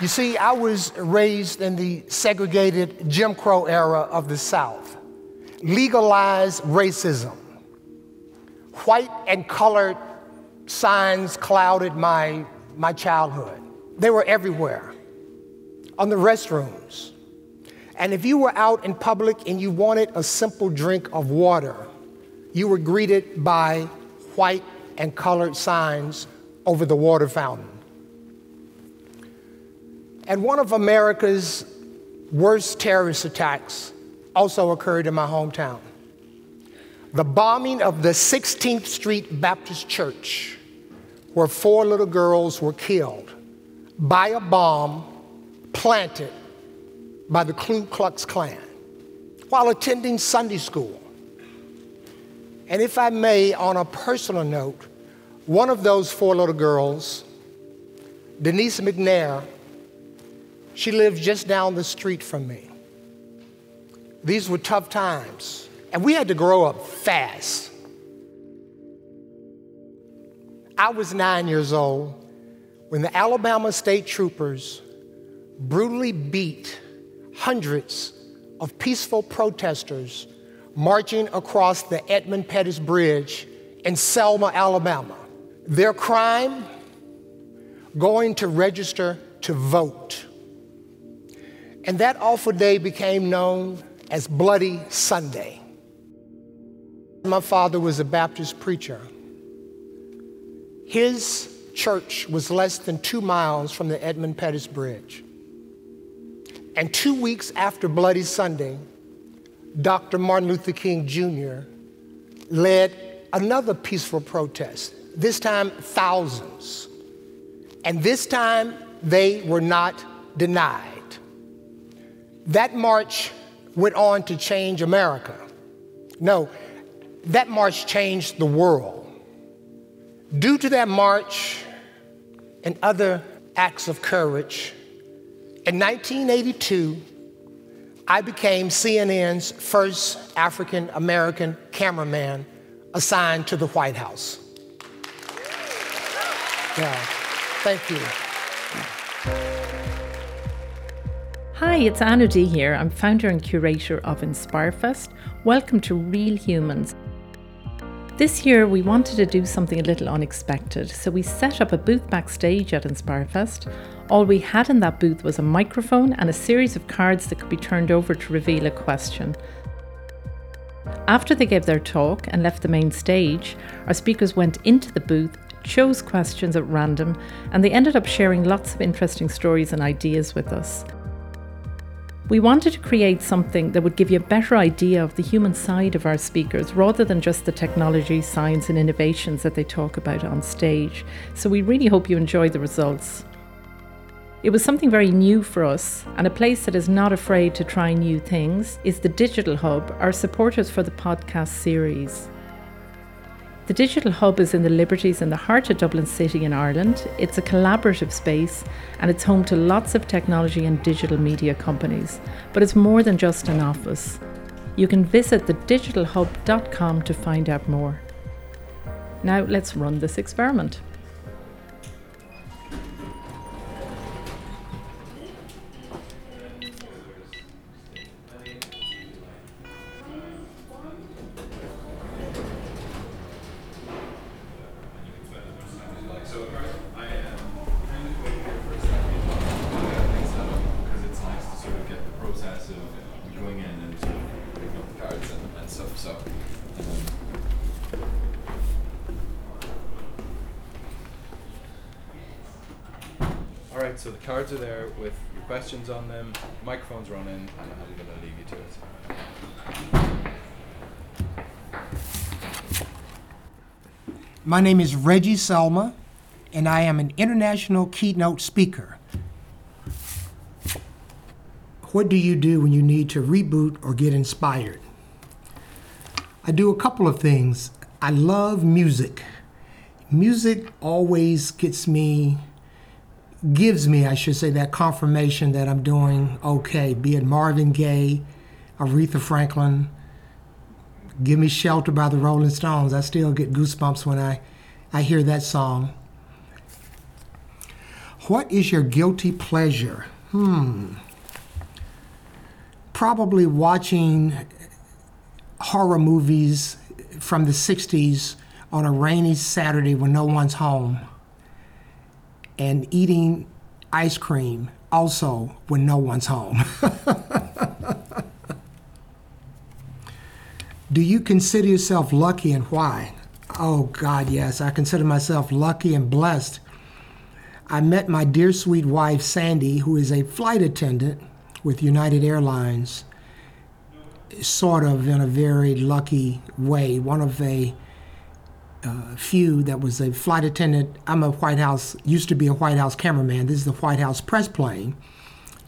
You see, I was raised in the segregated Jim Crow era of the South, legalized racism. White and colored signs clouded my, my childhood. They were everywhere, on the restrooms. And if you were out in public and you wanted a simple drink of water, you were greeted by white and colored signs over the water fountain. And one of America's worst terrorist attacks also occurred in my hometown. The bombing of the 16th Street Baptist Church, where four little girls were killed by a bomb planted by the Ku Klux Klan while attending Sunday school. And if I may, on a personal note, one of those four little girls, Denise McNair, she lived just down the street from me. These were tough times, and we had to grow up fast. I was nine years old when the Alabama state troopers brutally beat hundreds of peaceful protesters marching across the Edmund Pettus Bridge in Selma, Alabama. Their crime? Going to register to vote. And that awful day became known as Bloody Sunday. My father was a Baptist preacher. His church was less than two miles from the Edmund Pettus Bridge. And two weeks after Bloody Sunday, Dr. Martin Luther King Jr. led another peaceful protest, this time thousands. And this time they were not denied. That march went on to change America. No, that march changed the world. Due to that march and other acts of courage, in 1982, I became CNN's first African American cameraman assigned to the White House. Yeah, thank you. Hi, it's Ann O'Dea here. I'm founder and curator of InspireFest. Welcome to Real Humans. This year, we wanted to do something a little unexpected, so we set up a booth backstage at InspireFest. All we had in that booth was a microphone and a series of cards that could be turned over to reveal a question. After they gave their talk and left the main stage, our speakers went into the booth, chose questions at random, and they ended up sharing lots of interesting stories and ideas with us. We wanted to create something that would give you a better idea of the human side of our speakers rather than just the technology, science, and innovations that they talk about on stage. So we really hope you enjoy the results. It was something very new for us, and a place that is not afraid to try new things is the Digital Hub, our supporters for the podcast series. The Digital Hub is in the Liberties in the heart of Dublin City in Ireland. It's a collaborative space and it's home to lots of technology and digital media companies. But it's more than just an office. You can visit thedigitalhub.com to find out more. Now let's run this experiment. So the cards are there with your questions on them, microphones running, and I'm going to leave you to it. My name is Reggie Selma, and I am an international keynote speaker. What do you do when you need to reboot or get inspired? I do a couple of things. I love music. Music always gets me gives me, I should say, that confirmation that I'm doing okay, be it Marvin Gaye, Aretha Franklin, Give Me Shelter by the Rolling Stones. I still get goosebumps when I, I hear that song. What is your guilty pleasure? Hmm. Probably watching horror movies from the 60s on a rainy Saturday when no one's home and eating ice cream also when no one's home. Do you consider yourself lucky and why? Oh, God, yes. I consider myself lucky and blessed. I met my dear sweet wife, Sandy, who is a flight attendant with United Airlines, sort of in a very lucky way. One of a uh, few that was a flight attendant. I'm a White House, used to be a White House cameraman. This is the White House press plane.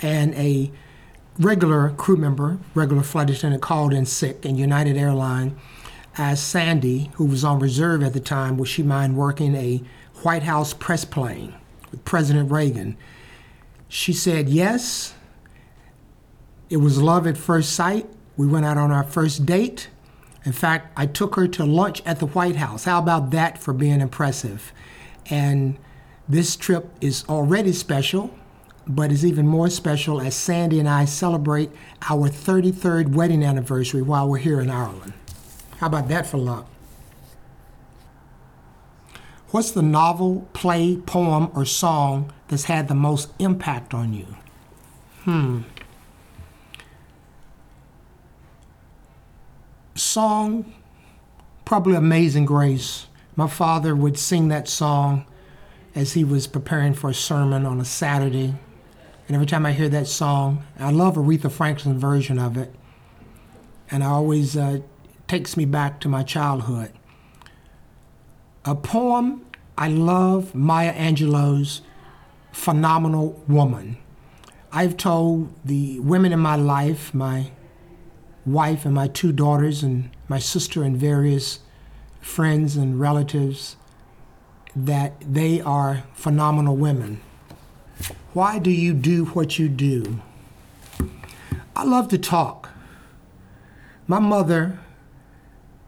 And a regular crew member, regular flight attendant, called in sick, and United Airlines asked Sandy, who was on reserve at the time, would she mind working a White House press plane with President Reagan? She said yes. It was love at first sight. We went out on our first date. In fact, I took her to lunch at the White House. How about that for being impressive? And this trip is already special but is even more special as Sandy and I celebrate our 33rd wedding anniversary while we're here in Ireland. How about that for luck? What's the novel, play, poem, or song that's had the most impact on you? Hmm. Song, probably Amazing Grace. My father would sing that song as he was preparing for a sermon on a Saturday and every time I hear that song, I love Aretha Franklin's version of it. And it always uh, takes me back to my childhood. A poem, I love Maya Angelou's Phenomenal Woman. I've told the women in my life, my wife and my two daughters, and my sister, and various friends and relatives, that they are phenomenal women. Why do you do what you do? I love to talk. My mother,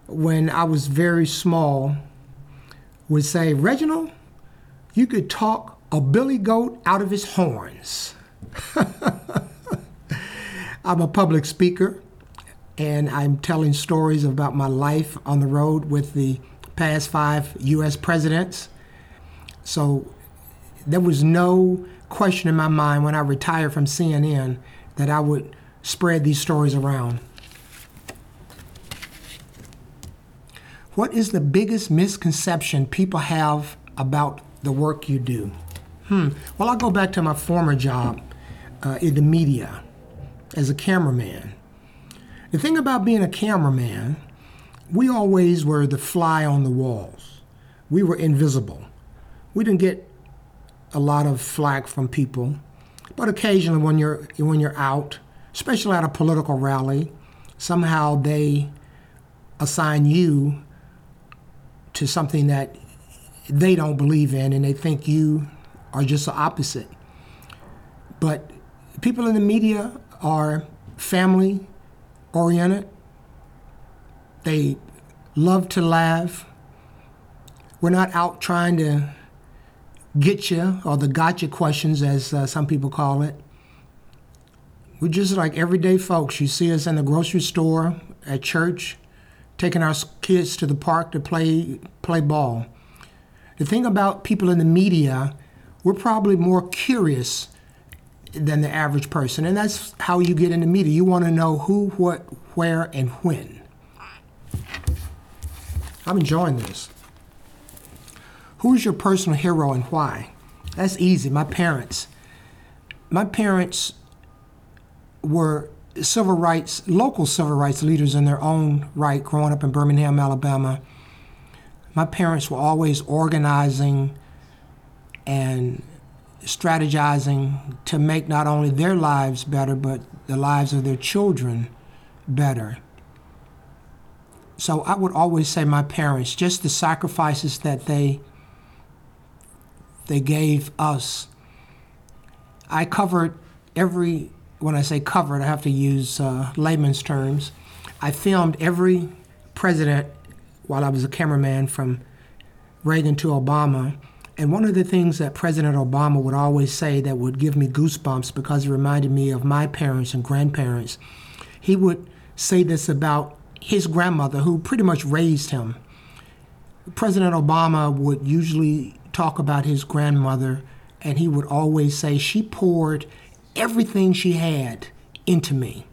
when I was very small, would say, Reginald, you could talk a billy goat out of his horns. I'm a public speaker and I'm telling stories about my life on the road with the past five US presidents. So there was no question in my mind when I retired from CNN that I would spread these stories around. What is the biggest misconception people have about the work you do? Hmm. Well, I'll go back to my former job uh, in the media as a cameraman. The thing about being a cameraman, we always were the fly on the walls. We were invisible. We didn't get a lot of flack from people, but occasionally when you're when you're out, especially at a political rally, somehow they assign you to something that they don't believe in and they think you are just the opposite. But people in the media are family oriented. They love to laugh. We're not out trying to get you, or the gotcha questions, as uh, some people call it. We're just like everyday folks. You see us in the grocery store, at church, taking our kids to the park to play play ball. The thing about people in the media, we're probably more curious than the average person, and that's how you get in the media. You want to know who, what, where, and when. I'm enjoying this. Who's your personal hero and why? That's easy. My parents. My parents were civil rights, local civil rights leaders in their own right growing up in Birmingham, Alabama. My parents were always organizing and strategizing to make not only their lives better, but the lives of their children better. So I would always say my parents, just the sacrifices that they they gave us. I covered every, when I say covered, I have to use uh, layman's terms. I filmed every president while I was a cameraman from Reagan to Obama, And one of the things that President Obama would always say that would give me goosebumps because it reminded me of my parents and grandparents, he would say this about his grandmother, who pretty much raised him. President Obama would usually talk about his grandmother, and he would always say, She poured everything she had into me.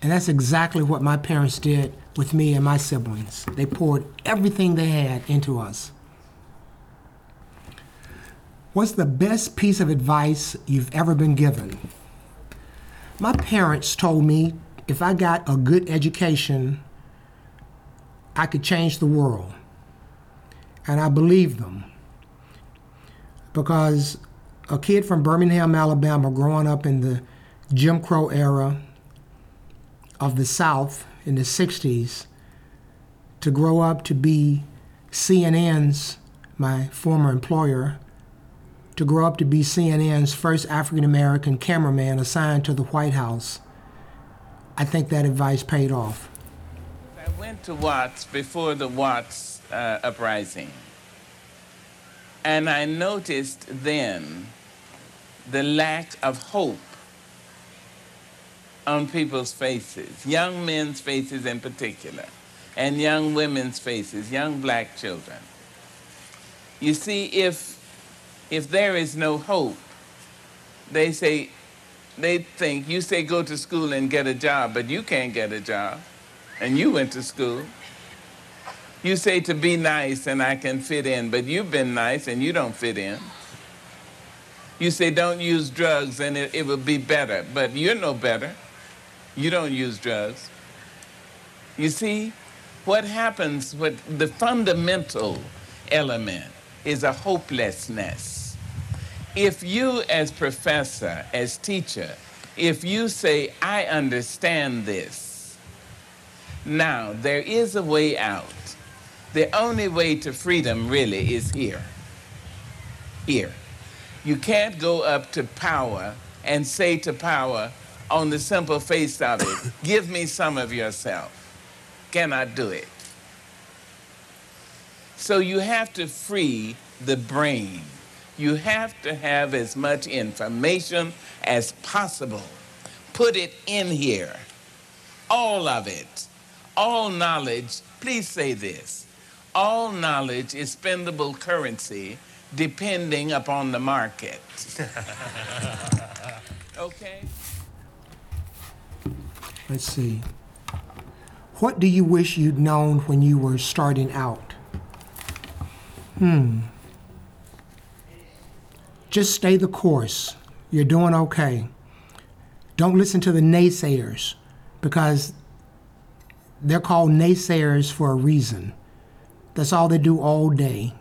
And that's exactly what my parents did with me and my siblings. They poured everything they had into us. What's the best piece of advice you've ever been given? My parents told me if I got a good education, I could change the world. And I believed them. Because a kid from Birmingham, Alabama, growing up in the Jim Crow era of the South in the 60s, to grow up to be CNN's, my former employer, to grow up to be CNN's first African American cameraman assigned to the White House, I think that advice paid off. I went to Watts before the Watts uh, uprising, and I noticed then the lack of hope on people's faces, young men's faces in particular, and young women's faces, young black children. You see, if if there is no hope, they say they think you say go to school and get a job, but you can't get a job, and you went to school. You say to be nice and I can fit in, but you've been nice and you don't fit in. You say don't use drugs and it, it will be better, but you're no better. You don't use drugs. You see, what happens, what the fundamental element is a hopelessness. If you as professor, as teacher, if you say, I understand this, now there is a way out. The only way to freedom really is here. Here. You can't go up to power and say to power, on the simple face of it, give me some of yourself. Cannot do it. So you have to free the brain. You have to have as much information as possible. Put it in here. All of it. All knowledge, please say this. All knowledge is spendable currency depending upon the market. okay? Let's see. What do you wish you'd known when you were starting out? Hmm. Just stay the course. You're doing okay. Don't listen to the naysayers because they're called naysayers for a reason. That's all they do all day.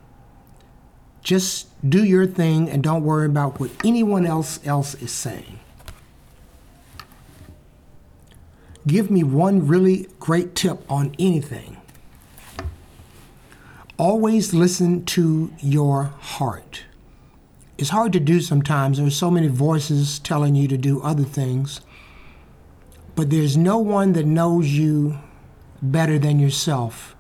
Just do your thing and don't worry about what anyone else else is saying. Give me one really great tip on anything. Always listen to your heart. It's hard to do sometimes. There are so many voices telling you to do other things, but there's no one that knows you better than yourself.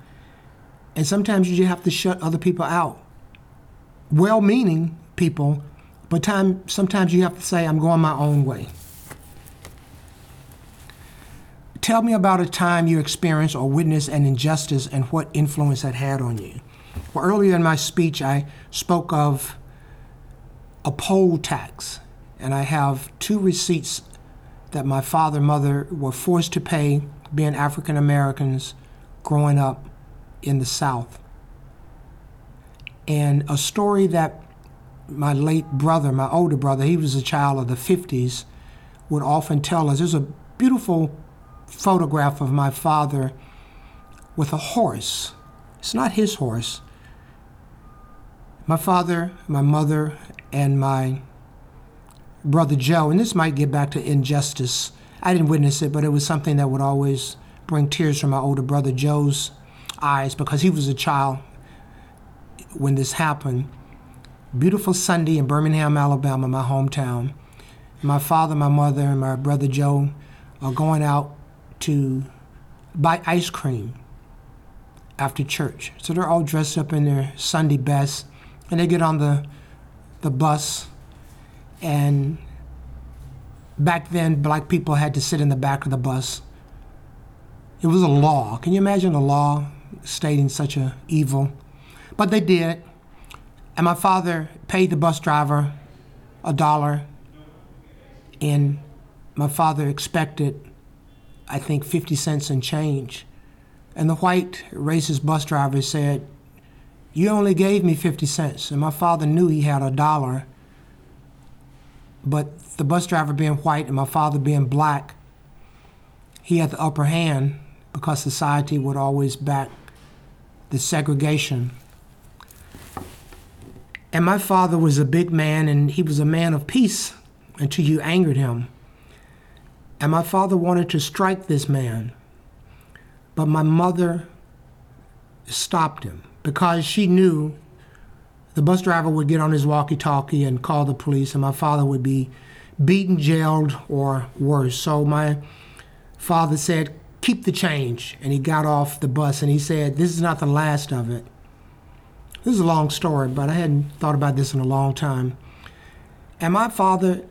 And sometimes you just have to shut other people out. Well meaning people, but time, sometimes you have to say, I'm going my own way. Tell me about a time you experienced or witnessed an injustice and what influence that had on you. Well, earlier in my speech, I spoke of a poll tax, and I have two receipts that my father and mother were forced to pay being African Americans growing up in the South. And a story that my late brother, my older brother, he was a child of the 50s, would often tell us. There's a beautiful photograph of my father with a horse. It's not his horse. My father, my mother, and my brother Joe, and this might get back to injustice. I didn't witness it, but it was something that would always bring tears from my older brother Joe's eyes because he was a child when this happened. Beautiful Sunday in Birmingham, Alabama, my hometown. My father, my mother, and my brother Joe are going out to buy ice cream after church. So they're all dressed up in their Sunday best, and they get on the the bus, and back then, black people had to sit in the back of the bus. It was a law. Can you imagine a law stating such a evil? But they did. And my father paid the bus driver a dollar, and my father expected, I think, 50 cents in change. And the white racist bus driver said, You only gave me 50 cents. And my father knew he had a dollar. But the bus driver being white and my father being black, he had the upper hand because society would always back the segregation. And my father was a big man and he was a man of peace until you angered him. And my father wanted to strike this man. But my mother stopped him because she knew the bus driver would get on his walkie talkie and call the police, and my father would be beaten, jailed, or worse. So my father said, Keep the change. And he got off the bus and he said, This is not the last of it. This is a long story, but I hadn't thought about this in a long time. And my father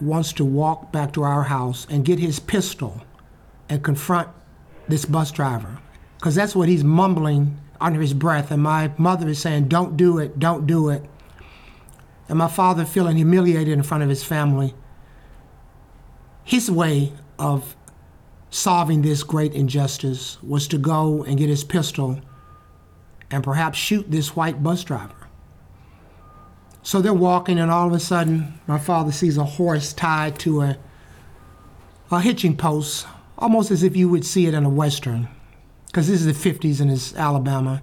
wants to walk back to our house and get his pistol and confront this bus driver because that's what he's mumbling under his breath. And my mother is saying, Don't do it, don't do it. And my father feeling humiliated in front of his family. His way of solving this great injustice was to go and get his pistol and perhaps shoot this white bus driver. So they're walking, and all of a sudden, my father sees a horse tied to a, a hitching post almost as if you would see it in a Western, because this is the 50s and it's Alabama.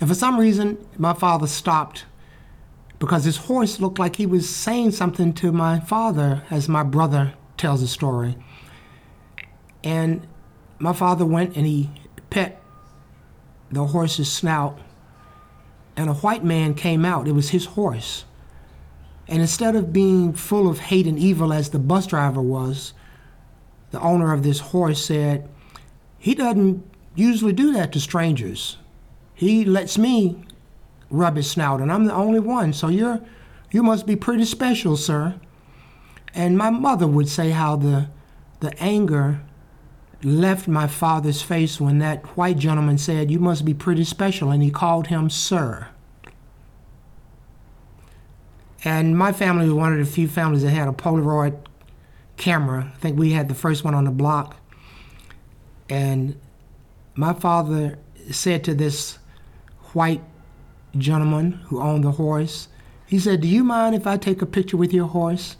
And for some reason, my father stopped because his horse looked like he was saying something to my father, as my brother tells the story. And my father went and he pet the horse's snout, and a white man came out. It was his horse. And instead of being full of hate and evil as the bus driver was, the owner of this horse said, He doesn't usually do that to strangers. He lets me rub his snout, and I'm the only one, so you're, you must be pretty special, sir. And my mother would say how the, the anger left my father's face when that white gentleman said, You must be pretty special, and he called him sir. And my family was one of the few families that had a Polaroid camera. I think we had the first one on the block. And my father said to this white gentleman who owned the horse, he said, Do you mind if I take a picture with your horse?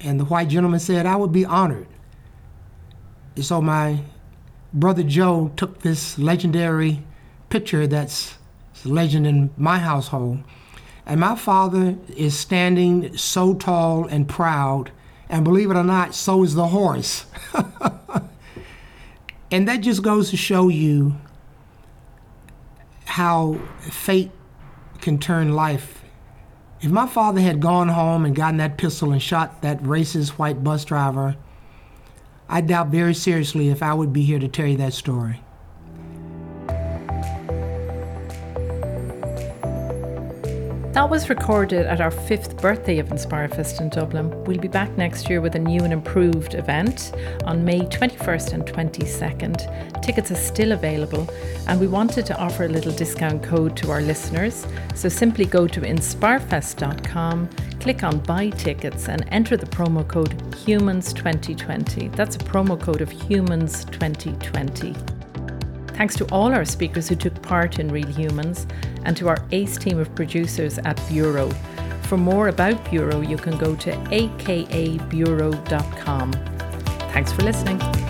And the white gentleman said, I would be honored. And so my brother Joe took this legendary picture that's a legend in my household. And my father is standing so tall and proud and believe it or not, so is the horse. and that just goes to show you how fate can turn life. If my father had gone home and gotten that pistol and shot that racist white bus driver, I doubt very seriously if I would be here to tell you that story. That was recorded at our fifth birthday of Inspirefest in Dublin. We'll be back next year with a new and improved event on May 21st and 22nd. Tickets are still available, and we wanted to offer a little discount code to our listeners. So simply go to inspirefest.com, click on Buy Tickets, and enter the promo code HUMANS2020. That's a promo code of HUMANS2020. Thanks to all our speakers who took part in Real Humans and to our ACE team of producers at Bureau. For more about Bureau, you can go to akabureau.com. Thanks for listening.